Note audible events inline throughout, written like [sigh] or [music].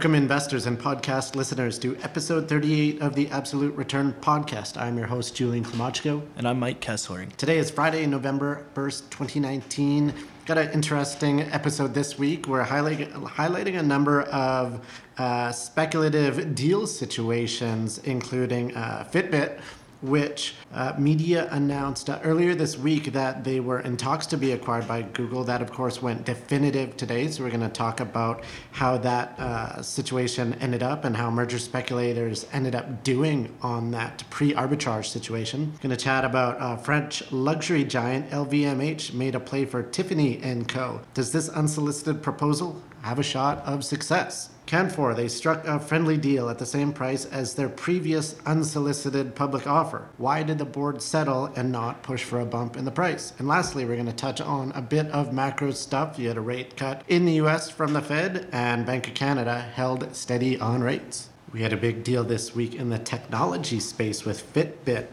Welcome, investors and podcast listeners, to episode 38 of the Absolute Return Podcast. I'm your host, Julian Klymochko. And I'm Mike Kesslering. Today is Friday, November 1st, 2019. Got an interesting episode this week. We're highlighting, highlighting a number of uh, speculative deal situations, including uh, Fitbit which uh, media announced uh, earlier this week that they were in talks to be acquired by Google. That, of course, went definitive today. So, we're going to talk about how that uh, situation ended up and how merger speculators ended up doing on that pre arbitrage situation. Going to chat about uh, French luxury giant LVMH made a play for Tiffany & Co. Does this unsolicited proposal have a shot of success? Canfor, they struck a friendly deal at the same price as their previous unsolicited public offer. Why did the board settle and not push for a bump in the price? And lastly, we're going to touch on a bit of macro stuff. You had a rate cut in the US from the Fed, and Bank of Canada held steady on rates. We had a big deal this week in the technology space with Fitbit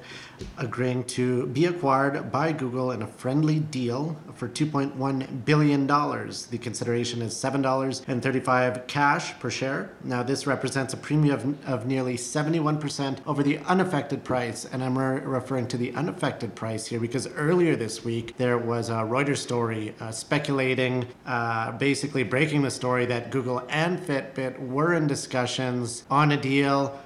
agreeing to be acquired by Google in a friendly deal for $2.1 billion. The consideration is $7.35 cash per share. Now, this represents a premium of, of nearly 71% over the unaffected price. And I'm re- referring to the unaffected price here because earlier this week there was a Reuters story uh, speculating, uh, basically breaking the story that Google and Fitbit were in discussions on a deal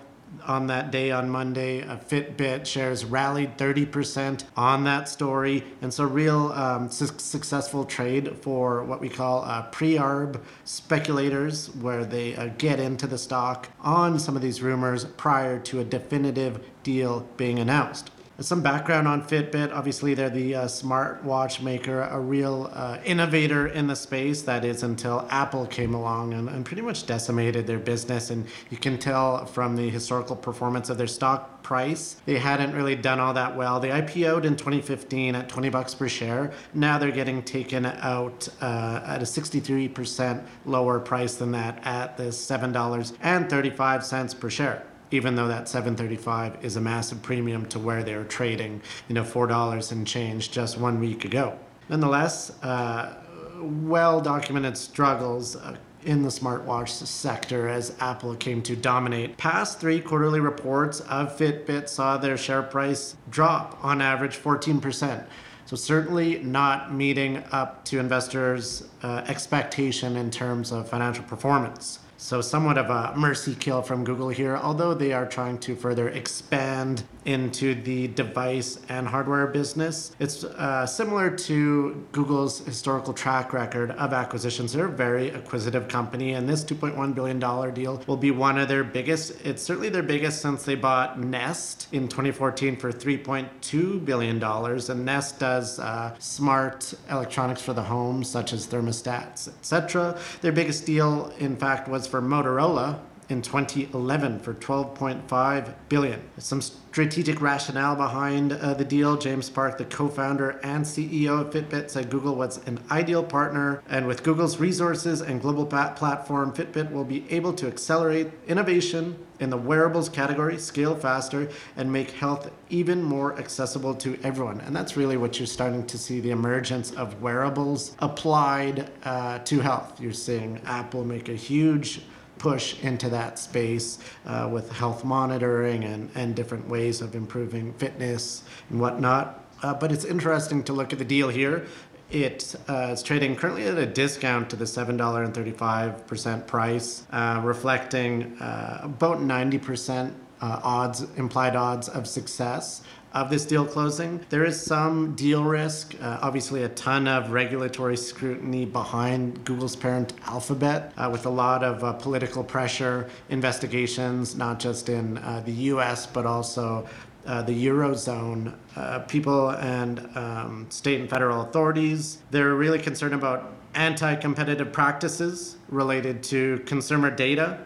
on that day on Monday. Uh, Fitbit shares rallied 30% on that story. And so, real um, su- successful trade for what we call uh, pre arb speculators, where they uh, get into the stock on some of these rumors prior to a definitive deal being announced. Some background on Fitbit. Obviously, they're the uh, smartwatch maker, a real uh, innovator in the space. That is until Apple came along and, and pretty much decimated their business. And you can tell from the historical performance of their stock price, they hadn't really done all that well. They IPO'd in 2015 at 20 bucks per share. Now they're getting taken out uh, at a 63% lower price than that at the $7.35 per share even though that 735 is a massive premium to where they were trading, you know, $4 and change just one week ago. Nonetheless, uh, well documented struggles uh, in the smartwatch sector as Apple came to dominate. Past three quarterly reports of Fitbit saw their share price drop on average 14%. So certainly not meeting up to investors' uh, expectation in terms of financial performance. So, somewhat of a mercy kill from Google here, although they are trying to further expand into the device and hardware business. It's uh, similar to Google's historical track record of acquisitions. They're a very acquisitive company, and this $2.1 billion deal will be one of their biggest. It's certainly their biggest since they bought Nest in 2014 for $3.2 billion. And Nest does uh, smart electronics for the home, such as thermostats, etc. Their biggest deal, in fact, was for Motorola in 2011 for 12.5 billion. Some strategic rationale behind uh, the deal. James Park, the co-founder and CEO of Fitbit, said Google was an ideal partner, and with Google's resources and global platform, Fitbit will be able to accelerate innovation in the wearables category, scale faster, and make health even more accessible to everyone. And that's really what you're starting to see the emergence of wearables applied uh, to health. You're seeing Apple make a huge push into that space uh, with health monitoring and, and different ways of improving fitness and whatnot. Uh, but it's interesting to look at the deal here. It uh, is trading currently at a discount to the $7.35 price, uh, reflecting uh, about 90% uh, odds, implied odds of success of this deal closing. There is some deal risk, uh, obviously, a ton of regulatory scrutiny behind Google's parent Alphabet, uh, with a lot of uh, political pressure, investigations, not just in uh, the US, but also. Uh, the Eurozone, uh, people and um, state and federal authorities, they're really concerned about anti competitive practices related to consumer data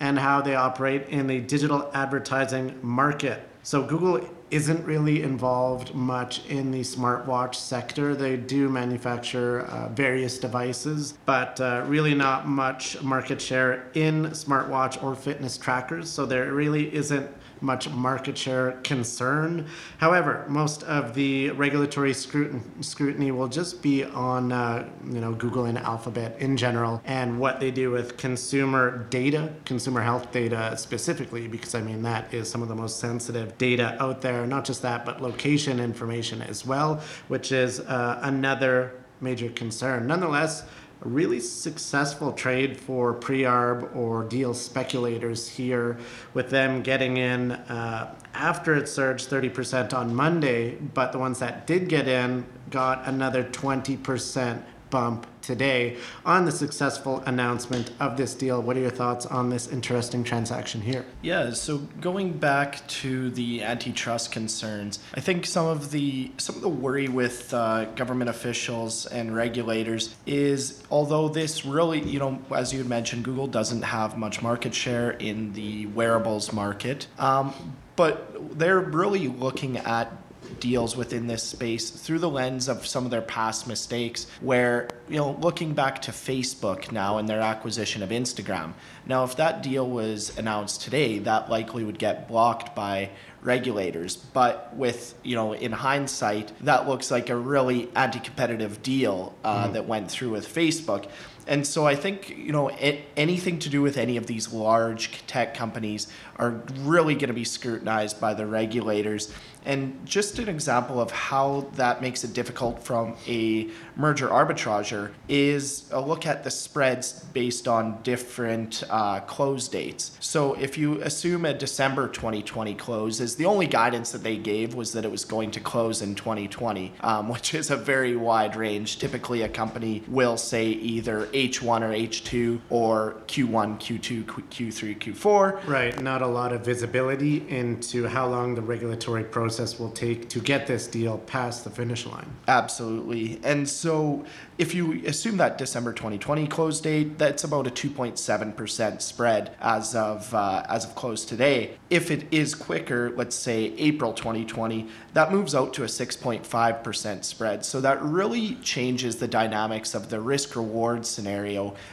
and how they operate in the digital advertising market. So, Google isn't really involved much in the smartwatch sector. They do manufacture uh, various devices, but uh, really not much market share in smartwatch or fitness trackers. So there really isn't much market share concern. However, most of the regulatory scrutin- scrutiny will just be on uh, you know Google and Alphabet in general and what they do with consumer data, consumer health data specifically, because I mean that is some of the most sensitive data out there. Not just that, but location information as well, which is uh, another major concern. Nonetheless a really successful trade for pre-arb or deal speculators here with them getting in uh, after it surged 30% on monday but the ones that did get in got another 20% bump today on the successful announcement of this deal. What are your thoughts on this interesting transaction here? Yeah, so going back to the antitrust concerns, I think some of the some of the worry with uh, government officials and regulators is although this really, you know, as you mentioned, Google doesn't have much market share in the wearables market. Um, but they're really looking at deals within this space through the lens of some of their past mistakes where you know looking back to Facebook now and their acquisition of Instagram. Now if that deal was announced today that likely would get blocked by regulators. But with you know in hindsight that looks like a really anti-competitive deal uh, mm-hmm. that went through with Facebook and so I think you know it, anything to do with any of these large tech companies are really going to be scrutinized by the regulators. And just an example of how that makes it difficult from a merger arbitrager is a look at the spreads based on different uh, close dates. So if you assume a December 2020 close, is the only guidance that they gave was that it was going to close in 2020, um, which is a very wide range. Typically, a company will say either H1 or H2 or Q1, Q2, Q3, Q4. Right. Not a lot of visibility into how long the regulatory process will take to get this deal past the finish line. Absolutely. And so if you assume that December 2020 close date, that's about a 2.7% spread as of uh, as of close today. If it is quicker, let's say April 2020, that moves out to a 6.5% spread. So that really changes the dynamics of the risk reward scenario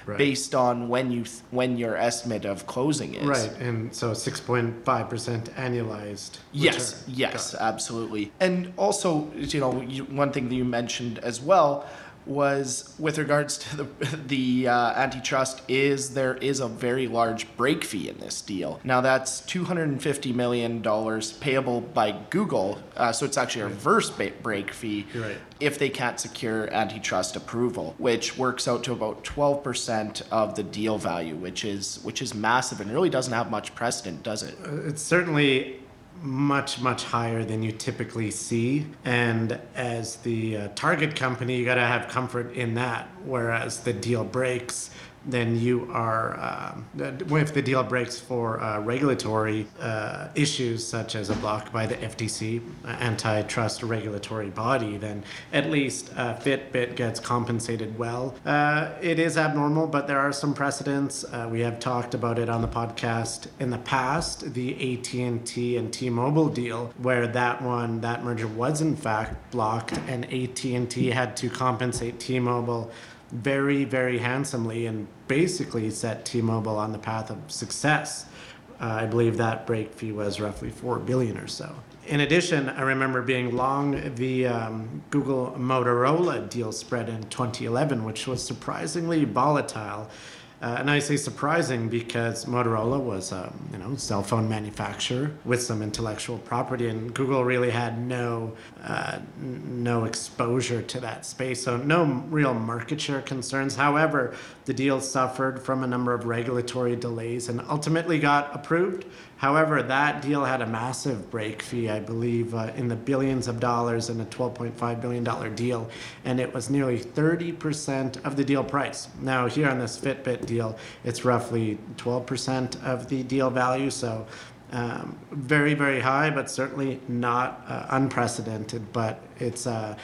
right. based on when you th- when your estimate of closing is. Right. And so 6.5% annualized. Yes. Return. Yes, absolutely. And also, you know, one thing that you mentioned as well was with regards to the [laughs] the uh, antitrust is there is a very large break fee in this deal. Now that's 250 million dollars payable by Google, uh, so it's actually a reverse break fee right. if they can't secure antitrust approval, which works out to about 12% of the deal value, which is which is massive and really doesn't have much precedent, does it? Uh, it's certainly much much higher than you typically see. And as the uh, target company you got to have comfort in that. Whereas the deal breaks then you are, uh, if the deal breaks for uh, regulatory uh, issues such as a block by the FTC, uh, antitrust regulatory body, then at least uh, Fitbit gets compensated well. Uh, it is abnormal, but there are some precedents. we have talked about it on the podcast in the past, the AT&T and T-Mobile deal, where that one, that merger was in fact blocked, and AT&T had to compensate T-Mobile very, very handsomely and basically set T-Mobile on the path of success. Uh, I believe that break fee was roughly four billion or so. In addition, I remember being long the um, Google Motorola deal spread in 2011, which was surprisingly volatile. Uh, and I say surprising because Motorola was a you know cell phone manufacturer with some intellectual property, and Google really had no uh, no exposure to that space, so no real market share concerns. However, the deal suffered from a number of regulatory delays and ultimately got approved. However, that deal had a massive break fee, I believe, uh, in the billions of dollars in a $12.5 billion deal, and it was nearly 30% of the deal price. Now, here on this Fitbit deal, it's roughly 12% of the deal value, so um, very, very high, but certainly not uh, unprecedented. But it's uh,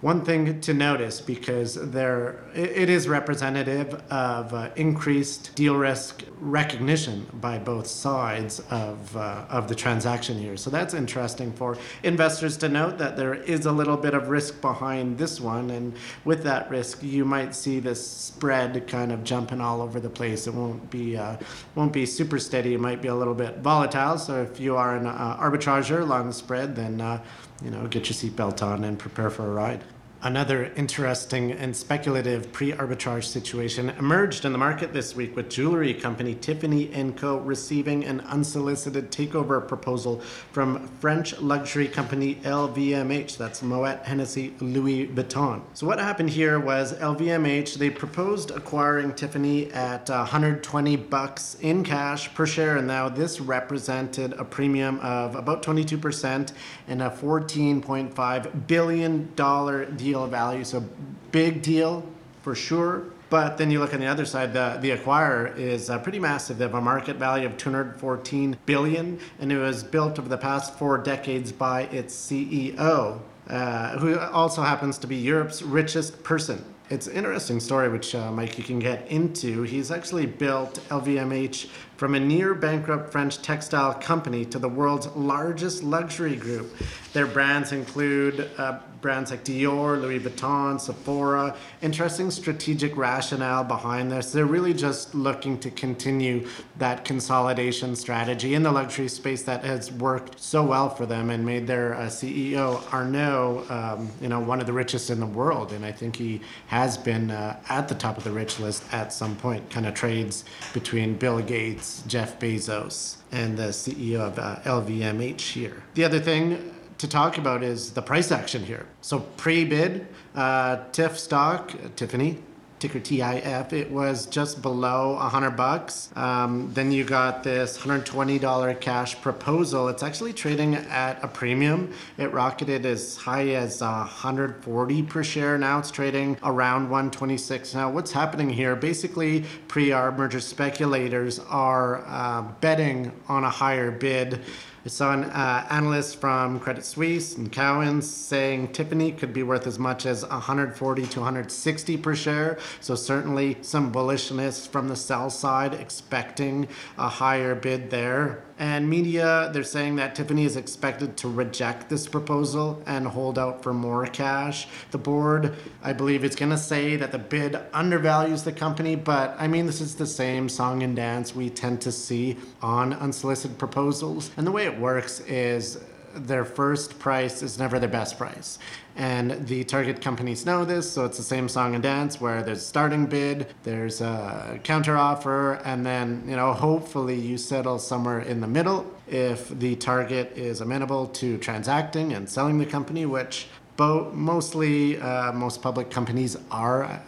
One thing to notice because there it is representative of uh, increased deal risk recognition by both sides of uh, of the transaction here. So that's interesting for investors to note that there is a little bit of risk behind this one, and with that risk, you might see this spread kind of jumping all over the place. It won't be uh, won't be super steady. It might be a little bit volatile. So if you are an uh, arbitrager long spread, then uh, you know, get your seatbelt on and prepare for a ride. Another interesting and speculative pre-arbitrage situation emerged in the market this week with jewelry company Tiffany & Co. receiving an unsolicited takeover proposal from French luxury company LVMH. That's Moet Hennessy Louis Vuitton. So what happened here was LVMH they proposed acquiring Tiffany at 120 bucks in cash per share, and now this represented a premium of about 22% and a 14.5 billion dollar deal deal of value. So big deal for sure. But then you look on the other side, the, the acquirer is uh, pretty massive. They have a market value of 214 billion, and it was built over the past four decades by its CEO, uh, who also happens to be Europe's richest person. It's an interesting story, which uh, Mike you can get into. He's actually built LVMH from a near bankrupt French textile company to the world's largest luxury group. Their brands include uh, brands like Dior, Louis Vuitton, Sephora. Interesting strategic rationale behind this. They're really just looking to continue that consolidation strategy in the luxury space that has worked so well for them and made their uh, CEO Arnault, um, you know, one of the richest in the world. And I think he has been uh, at the top of the rich list at some point. Kind of trades between Bill Gates Jeff Bezos, and the CEO of uh, LVMH here. The other thing to talk about is the price action here. So pre bid, uh, TIFF stock, uh, Tiffany, ticker TIF, it was just below 100 bucks. Um, then you got this $120 cash proposal. It's actually trading at a premium. It rocketed as high as uh, 140 per share. Now it's trading around 126. Now, what's happening here? Basically, pre-arb merger speculators are uh, betting on a higher bid. I saw an uh, analyst from Credit Suisse and Cowen saying Tiffany could be worth as much as 140 to 160 per share. So certainly some bullishness from the sell side, expecting a higher bid there. And media, they're saying that Tiffany is expected to reject this proposal and hold out for more cash. The board, I believe, is going to say that the bid undervalues the company, but I mean, this is the same song and dance we tend to see on unsolicited proposals. And the way it works is their first price is never their best price. And the target companies know this, so it's the same song and dance where there's a starting bid, there's a counter offer, and then, you know, hopefully you settle somewhere in the middle if the target is amenable to transacting and selling the company, which but mostly uh, most public companies are uh,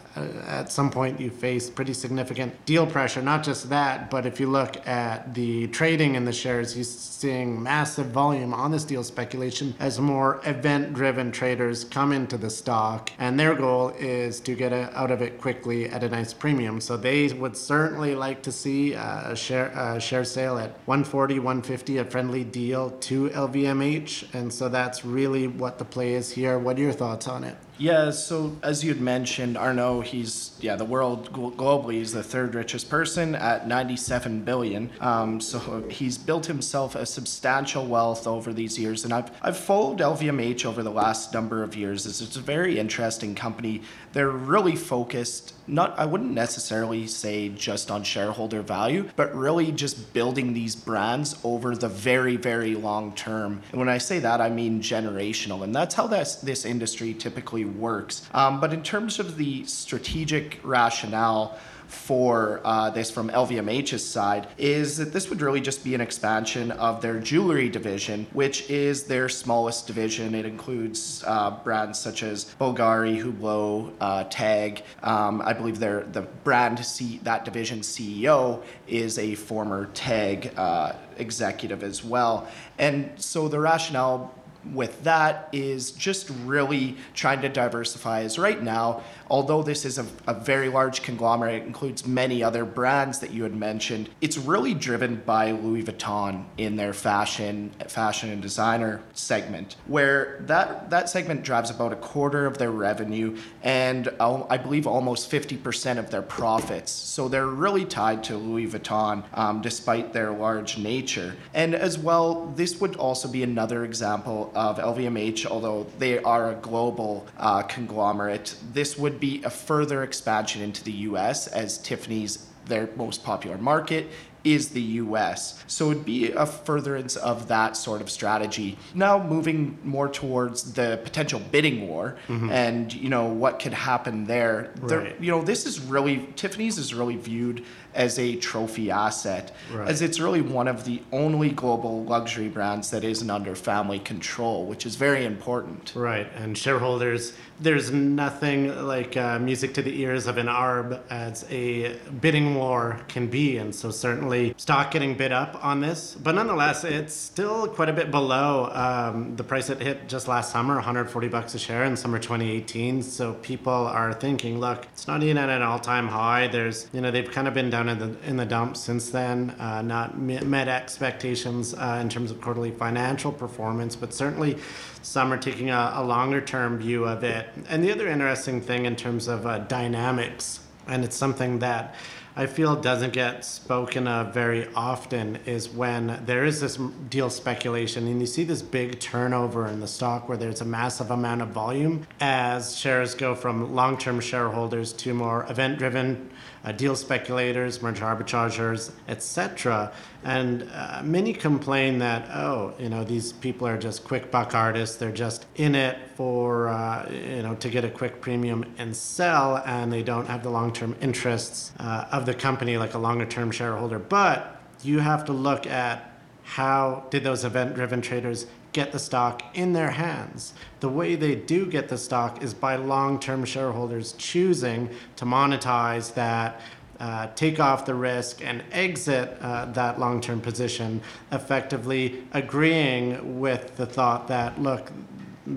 at some point you face pretty significant deal pressure. Not just that, but if you look at the trading in the shares, you're seeing massive volume on this deal speculation as more event driven traders come into the stock. And their goal is to get out of it quickly at a nice premium. So they would certainly like to see a share, a share sale at 140, 150, a friendly deal to LVMH. And so that's really what the play is here. What are your thoughts on it? Yeah, so as you'd mentioned, Arnault, he's yeah the world globally he's the third richest person at 97 billion. Um, so he's built himself a substantial wealth over these years, and I've I've followed LVMH over the last number of years. It's a very interesting company. They're really focused. Not I wouldn't necessarily say just on shareholder value, but really just building these brands over the very very long term. And when I say that, I mean generational, and that's how this this industry typically works. Um, but in terms of the strategic rationale, for uh, this from LVMH's side is that this would really just be an expansion of their jewelry division, which is their smallest division. It includes uh, brands such as Bulgari, Hublot, uh, Tag. Um, I believe their the brand C- that division CEO is a former Tag uh, executive as well. And so the rationale with that is just really trying to diversify. As right now, although this is a, a, very large conglomerate, includes many other brands that you had mentioned, it's really driven by Louis Vuitton in their fashion, fashion and designer segment, where that, that segment drives about a quarter of their revenue and uh, I believe almost 50% of their profits. So they're really tied to Louis Vuitton um, despite their large nature. And as well, this would also be another example of LVMH, although they are a global uh, conglomerate. This would be a further expansion into the US as Tiffany's their most popular market is the US. So it'd be a furtherance of that sort of strategy. Now moving more towards the potential bidding war mm-hmm. and you know what could happen there. Right. there. You know, this is really Tiffany's is really viewed as a trophy asset, right. as it's really one of the only global luxury brands that isn't under family control, which is very important. Right, and shareholders, there's nothing like uh, music to the ears of an ARB as a bidding war can be, and so certainly stock getting bid up on this, but nonetheless, it's still quite a bit below um, the price it hit just last summer, 140 bucks a share in summer 2018. So people are thinking, look, it's not even at an all-time high. There's, you know, they've kind of been down in the in the dumps since then. Uh, not met expectations uh, in terms of quarterly financial performance, but certainly some are taking a, a longer term view of it. And the other interesting thing in terms of uh, dynamics, and it's something that I feel doesn't get spoken of very often is when there is this deal speculation and you see this big turnover in the stock where there's a massive amount of volume as shares go from long term shareholders to more event driven uh, deal speculators, merger arbitrageurs, etc. And uh, many complain that, oh, you know, these people are just quick buck artists. They're just in it for, uh, you know, to get a quick premium and sell, and they don't have the long term interests uh, of the company like a longer term shareholder. But you have to look at how did those event driven traders get the stock in their hands. The way they do get the stock is by long term shareholders choosing to monetize that. Uh, take off the risk and exit uh, that long term position, effectively agreeing with the thought that, look,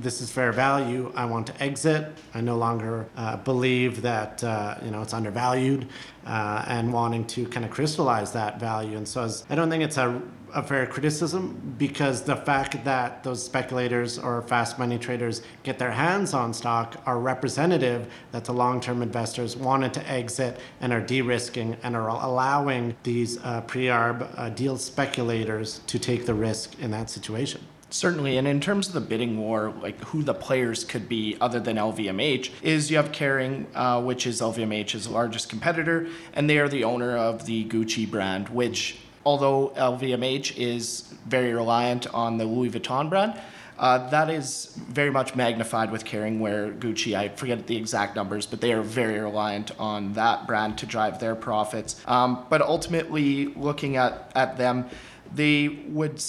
this is fair value. I want to exit. I no longer uh, believe that uh, you know it's undervalued, uh, and wanting to kind of crystallize that value. And so, as, I don't think it's a a fair criticism because the fact that those speculators or fast money traders get their hands on stock are representative that the long-term investors wanted to exit and are de-risking and are allowing these uh, pre-arb uh, deal speculators to take the risk in that situation. Certainly, and in terms of the bidding war, like who the players could be other than LVMH, is you have Kering, uh, which is LVMH's largest competitor, and they are the owner of the Gucci brand, which although LVMH is very reliant on the Louis Vuitton brand, uh, that is very much magnified with Kering, where Gucci, I forget the exact numbers, but they are very reliant on that brand to drive their profits. Um, but ultimately, looking at, at them, they would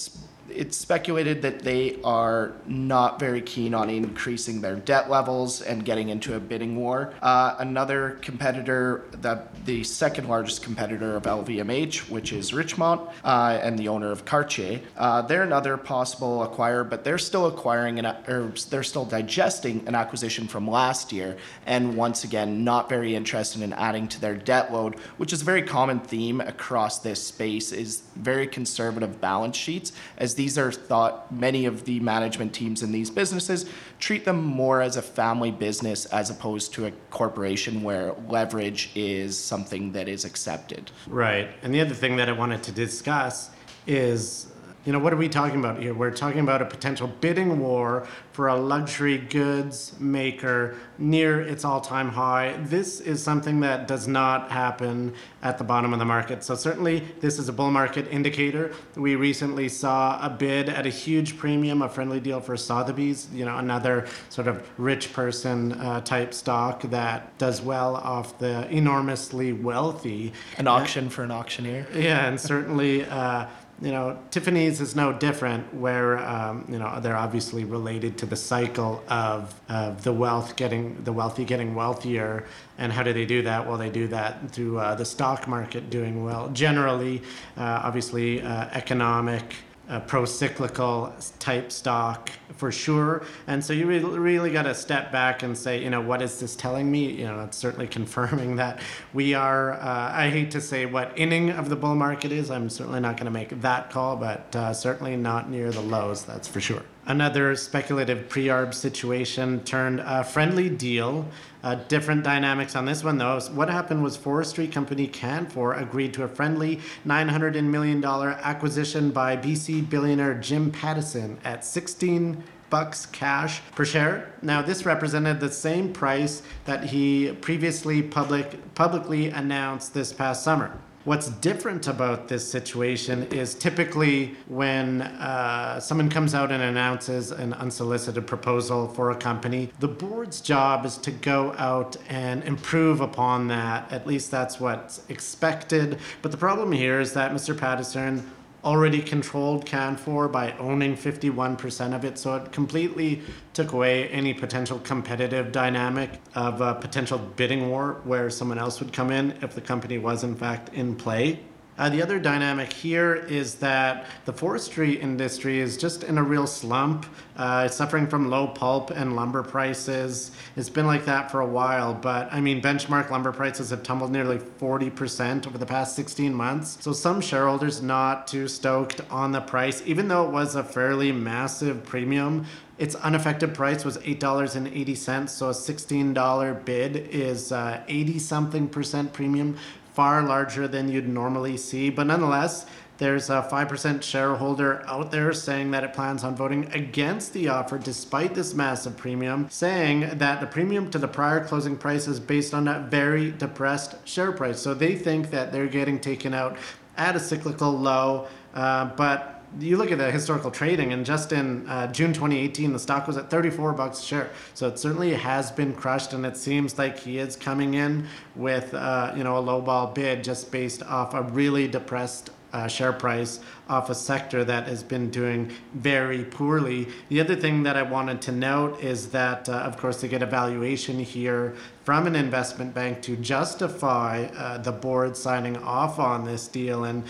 it's speculated that they are not very keen on increasing their debt levels and getting into a bidding war. Uh, another competitor, that the second largest competitor of LVMH, which is Richemont, uh, and the owner of Cartier, uh, they're another possible acquirer, but they're still acquiring an, or they're still digesting an acquisition from last year, and once again, not very interested in adding to their debt load, which is a very common theme across this space. Is very conservative balance sheets as these are thought many of the management teams in these businesses treat them more as a family business as opposed to a corporation where leverage is something that is accepted. Right. And the other thing that I wanted to discuss is you know, what are we talking about here? We're talking about a potential bidding war for a luxury goods maker near its all time high. This is something that does not happen at the bottom of the market. So, certainly, this is a bull market indicator. We recently saw a bid at a huge premium, a friendly deal for Sotheby's, you know, another sort of rich person uh, type stock that does well off the enormously wealthy. An auction uh, for an auctioneer. Yeah, and certainly. Uh, you know, Tiffany's is no different, where um, you know they're obviously related to the cycle of of the wealth getting the wealthy getting wealthier, and how do they do that? Well, they do that through uh, the stock market doing well. Generally, uh, obviously, uh, economic a pro-cyclical type stock for sure. And so you really, really got to step back and say, you know, what is this telling me? You know, it's certainly [laughs] confirming that we are. Uh, I hate to say what inning of the bull market is. I'm certainly not going to make that call, but uh, certainly not near the lows. That's for sure. Another speculative pre-arb situation turned a friendly deal. Uh, different dynamics on this one, though. What happened was forestry company Canfor agreed to a friendly $900 million acquisition by BC billionaire Jim Pattison at 16 bucks cash per share. Now, this represented the same price that he previously public, publicly announced this past summer. What's different about this situation is typically when uh, someone comes out and announces an unsolicited proposal for a company, the board's job is to go out and improve upon that. At least that's what's expected. But the problem here is that Mr. Pattison already controlled Canfor by owning 51% of it. So it completely took away any potential competitive dynamic of a potential bidding war where someone else would come in if the company was in fact in play. Uh, the other dynamic here is that the forestry industry is just in a real slump. Uh, it's suffering from low pulp and lumber prices. It's been like that for a while, but I mean, benchmark lumber prices have tumbled nearly 40% over the past 16 months. So some shareholders not too stoked on the price, even though it was a fairly massive premium. Its unaffected price was $8.80, so a $16 bid is 80 uh, something percent premium far larger than you'd normally see. But nonetheless, there's a 5% shareholder out there saying that it plans on voting against the offer despite this massive premium, saying that the premium to the prior closing price is based on a very depressed share price. So they think that they're getting taken out at a cyclical low. Uh, but you look at the historical trading, and just in uh, June 2018, the stock was at 34 bucks a share. So it certainly has been crushed, and it seems like he is coming in with uh, you know a lowball bid just based off a really depressed uh, share price off a sector that has been doing very poorly. The other thing that I wanted to note is that, uh, of course, they get a valuation here from an investment bank to justify uh, the board signing off on this deal. And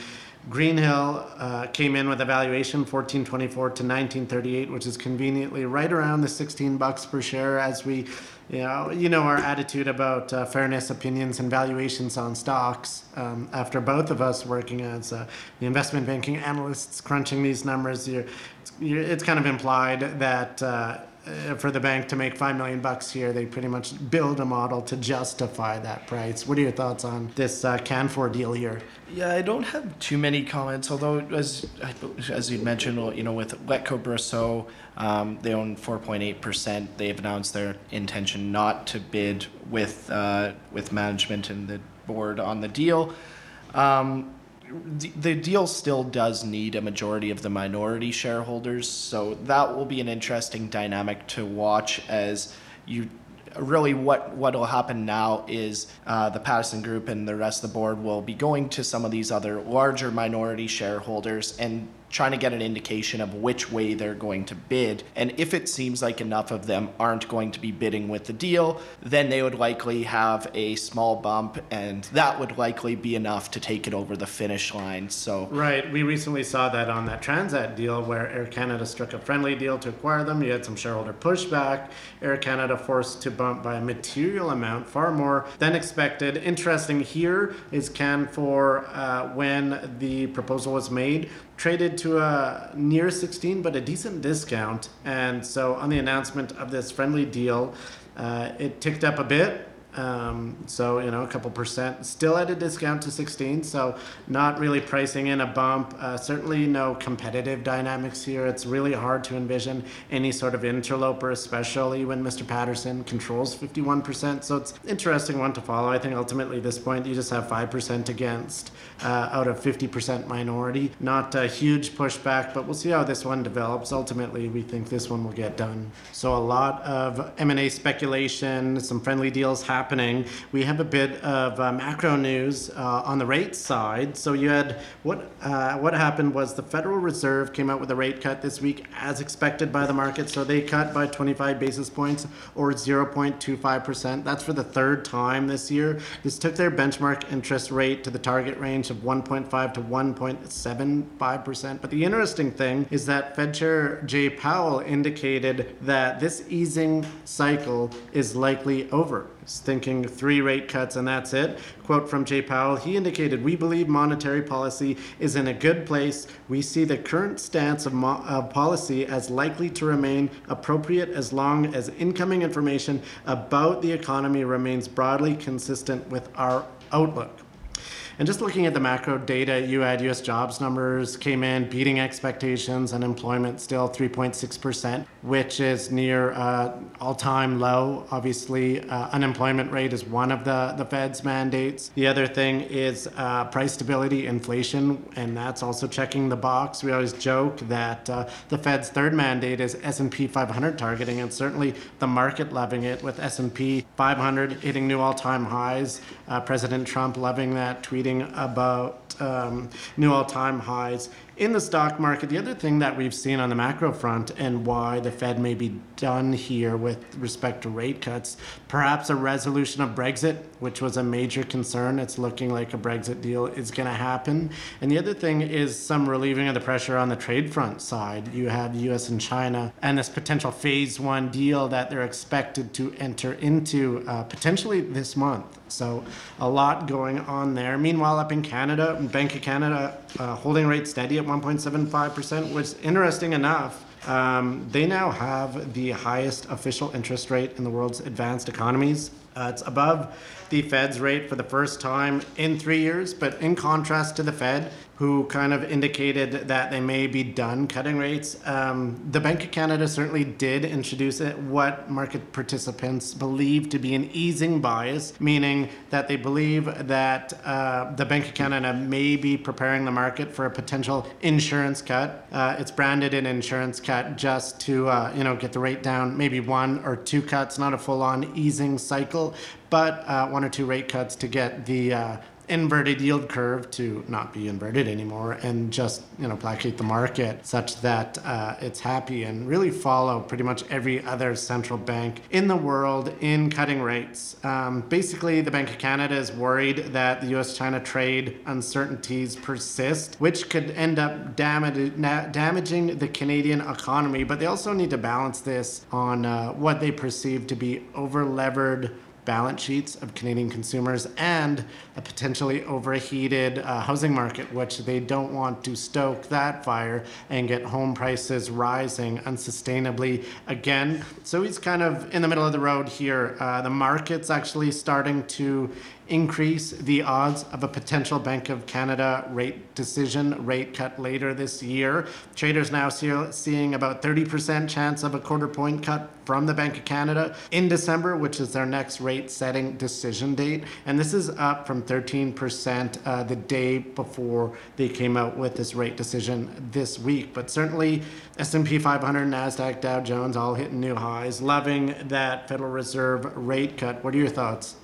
Greenhill uh, came in with a valuation 1424 to 1938, which is conveniently right around the 16 bucks per share. As we, you know, you know our attitude about uh, fairness, opinions, and valuations on stocks. Um, after both of us working as uh, the investment banking analysts crunching these numbers, you're, you're, it's kind of implied that uh, for the bank to make five million bucks here, they pretty much build a model to justify that price. What are your thoughts on this uh, Canfor deal here? Yeah, I don't have too many comments. Although, as as you mentioned, you know, with Letko Brosseau, um, they own 4.8 percent. They've announced their intention not to bid with uh, with management and the board on the deal. Um, the deal still does need a majority of the minority shareholders, so that will be an interesting dynamic to watch as you really what what will happen now is uh, the Pattison Group and the rest of the board will be going to some of these other larger minority shareholders and trying to get an indication of which way they're going to bid. And if it seems like enough of them aren't going to be bidding with the deal, then they would likely have a small bump, and that would likely be enough to take it over the finish line. So right, we recently saw that on that Transat deal where Air Canada struck a friendly deal to acquire them. You had some shareholder pushback. Air Canada forced to bump by a material amount, far more than expected. Interesting here is Canfor uh, when the proposal was made traded to a near 16 but a decent discount. And so on the announcement of this friendly deal uh, it ticked up a bit um, so, you know, a couple percent, still at a discount to 16. So, not really pricing in a bump. Uh, certainly no competitive dynamics here. It's really hard to envision any sort of interloper, especially when Mr. Pattison controls 51%. So, it's interesting one to follow. I think ultimately, this point, you just have 5% against uh, out of 50% minority. Not a huge pushback, but we'll see how this one develops. Ultimately, we think this one will get done. So, a lot of M&A speculation, some friendly deals happening happening. We have a bit of uh, macro news uh, on the rate side. So you had what uh, what happened was the Federal Reserve came out with a rate cut this week, as expected by the market. So they cut by 25 basis points or 0.25 percent. That's for the third time this year. This took their benchmark interest rate to the target range of 1.5 to 1.75 percent. But the interesting thing is that Fed Chair Jay Powell indicated that this easing cycle is likely over. Thinking three rate cuts and that's it. Quote from Jay Powell He indicated, We believe monetary policy is in a good place. We see the current stance of, mo- of policy as likely to remain appropriate as long as incoming information about the economy remains broadly consistent with our outlook. And just looking at the macro data, you had US jobs numbers came in beating expectations, unemployment still 3.6%, which is near uh, all time low. Obviously, uh, unemployment rate is one of the, the Fed's mandates. The other thing is uh, price stability, inflation, and that's also checking the box. We always joke that uh, the Fed's third mandate is S&P 500 targeting, and certainly the market loving it with S&P 500 hitting new all-time highs. Uh, President Trump loving that tweet about um, new all-time highs in the stock market. The other thing that we've seen on the macro front and why the Fed may be done here with respect to rate cuts, perhaps a resolution of Brexit, which was a major concern. It's looking like a Brexit deal is going to happen. And the other thing is some relieving of the pressure on the trade front side. You have the U.S. and China and this potential phase one deal that they're expected to enter into uh, potentially this month. So a lot going on there. Meanwhile, up in Canada, Bank of Canada uh, holding rate steady at 1.75%, which interesting enough. Um, they now have the highest official interest rate in the world's advanced economies. Uh, it's above the Fed's rate for the first time in three years, but in contrast to the Fed, who kind of indicated that they may be done cutting rates. Um, the Bank of Canada certainly did introduce it, what market participants believe to be an easing bias, meaning that they believe that uh, the Bank of Canada may be preparing the market for a potential insurance cut. Uh, it's branded an insurance cut just to uh, you know get the rate down, maybe one or two cuts, not a full-on easing cycle, but uh, one or two rate cuts to get the uh, inverted yield curve to not be inverted anymore and just you know placate the market such that uh, it's happy and really follow pretty much every other central bank in the world in cutting rates. Um, basically the bank of canada is worried that the us-china trade uncertainties persist which could end up damaging the canadian economy but they also need to balance this on uh, what they perceive to be over levered balance sheets of Canadian consumers and a potentially overheated uh, housing market, which they don't want to stoke that fire and get home prices rising unsustainably again. So he's kind of in the middle of the road here. Uh, the market's actually starting to increase the odds of a potential Bank of Canada rate decision, rate cut later this year. Traders now see, seeing about 30% chance of a quarter point cut from the Bank of Canada in December, which is their next rate setting decision date. And this is up from 13% uh, the day before they came out with this rate decision this week. But certainly S&P 500, NASDAQ, Dow Jones all hitting new highs. Loving that Federal Reserve rate cut. What are your thoughts?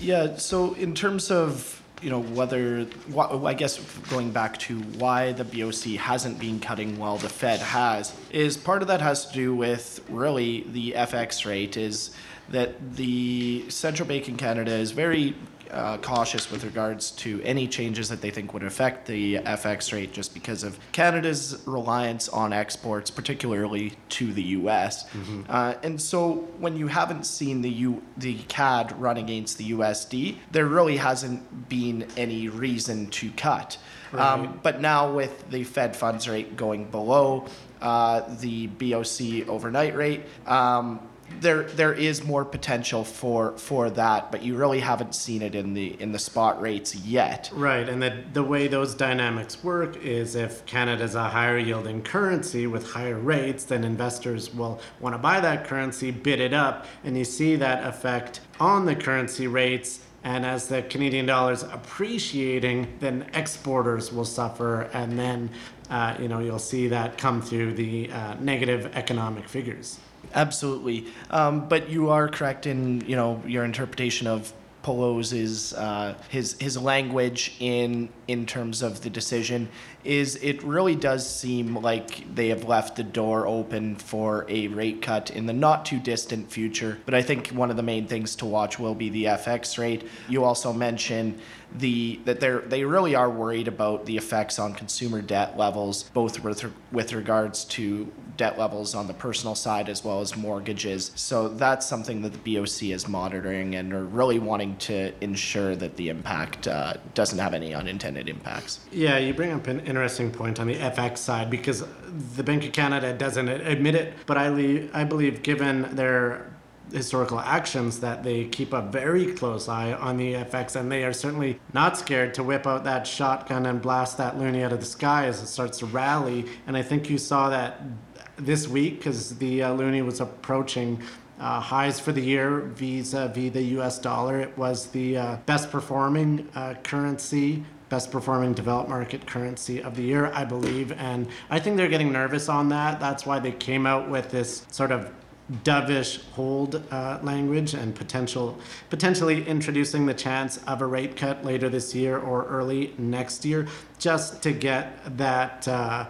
Yeah, so in terms of you know whether I guess going back to why the BOC hasn't been cutting while the Fed has is part of that has to do with really the FX rate is that the central bank in Canada is very uh, cautious with regards to any changes that they think would affect the FX rate just because of Canada's reliance on exports, particularly to the US. Mm-hmm. Uh, and so when you haven't seen the U- the CAD run against the USD, there really hasn't been any reason to cut. Right. Um, but now with the Fed funds rate going below uh, the BOC overnight rate, um, there there is more potential for for that, but you really haven't seen it in the in the spot rates yet. Right, and the the way those dynamics work is if Canada's a higher yielding currency with higher rates, then investors will want to buy that currency, bid it up, and you see that effect on the currency rates. And as the Canadian dollar is appreciating, then exporters will suffer, and then uh, you know you'll see that come through the uh, negative economic figures. Absolutely, um, but you are correct in you know your interpretation of Poloz's uh, his his language in in terms of the decision is it really does seem like they have left the door open for a rate cut in the not too distant future. But I think one of the main things to watch will be the FX rate. You also mentioned the that they're they really are worried about the effects on consumer debt levels, both with with regards to debt levels on the personal side as well as mortgages. So that's something that the BOC is monitoring and are really wanting to ensure that the impact uh, doesn't have any unintended impacts. Yeah, you bring up an interesting point on the FX side because the Bank of Canada doesn't admit it, but I, I believe given their historical actions that they keep a very close eye on the FX and they are certainly not scared to whip out that shotgun and blast that loonie out of the sky as it starts to rally and I think you saw that this week because the uh, loonie was approaching uh, highs for the year vis-a-vis the US dollar it was the uh, best performing uh, currency best performing developed market currency of the year, I believe. And I think they're getting nervous on that. That's why they came out with this sort of dovish hold uh, language and potential potentially introducing the chance of a rate cut later this year or early next year just to get that uh,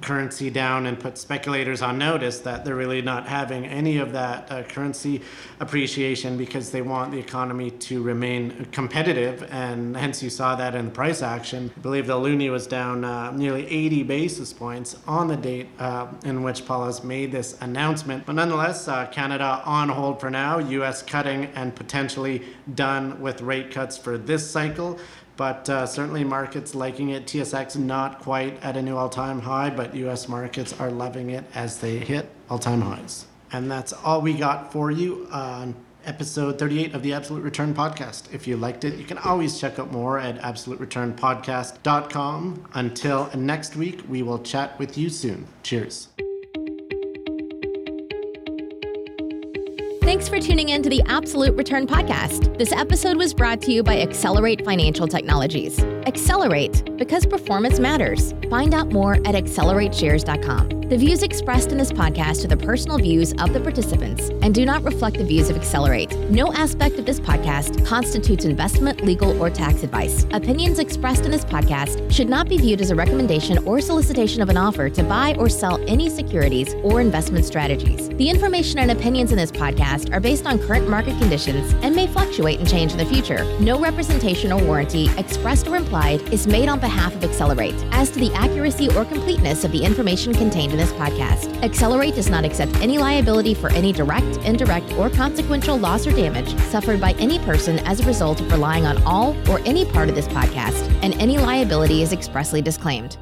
currency down and put speculators on notice that they're really not having any of that uh, currency appreciation because they want the economy to remain competitive. And hence, you saw that in the price action. I believe the loonie was down uh, nearly 80 basis points on the date uh, in which Poloz made this announcement. But nonetheless, uh, Canada on hold for now, US cutting and potentially done with rate cuts for this cycle but uh, certainly markets liking it. TSX not quite at a new all-time high, but U.S. markets are loving it as they hit all-time highs. And that's all we got for you on episode 38 of the Absolute Return Podcast. If you liked it, you can always check out more at absolutereturnpodcast.com. Until next week, we will chat with you soon. Cheers. Thanks for tuning in to the Absolute Return Podcast. This episode was brought to you by Accelerate Financial Technologies. Accelerate because performance matters. Find out more at accelerateshares.com. The views expressed in this podcast are the personal views of the participants and do not reflect the views of Accelerate. No aspect of this podcast constitutes investment, legal, or tax advice. Opinions expressed in this podcast should not be viewed as a recommendation or solicitation of an offer to buy or sell any securities or investment strategies. The information and opinions in this podcast are based on current market conditions and may fluctuate and change in the future. No representation or warranty, expressed or implied, is made on behalf of Accelerate as to the accuracy or completeness of the information contained in this podcast. Accelerate does not accept any liability for any direct, indirect, or consequential loss or damage suffered by any person as a result of relying on all or any part of this podcast, and any liability is expressly disclaimed.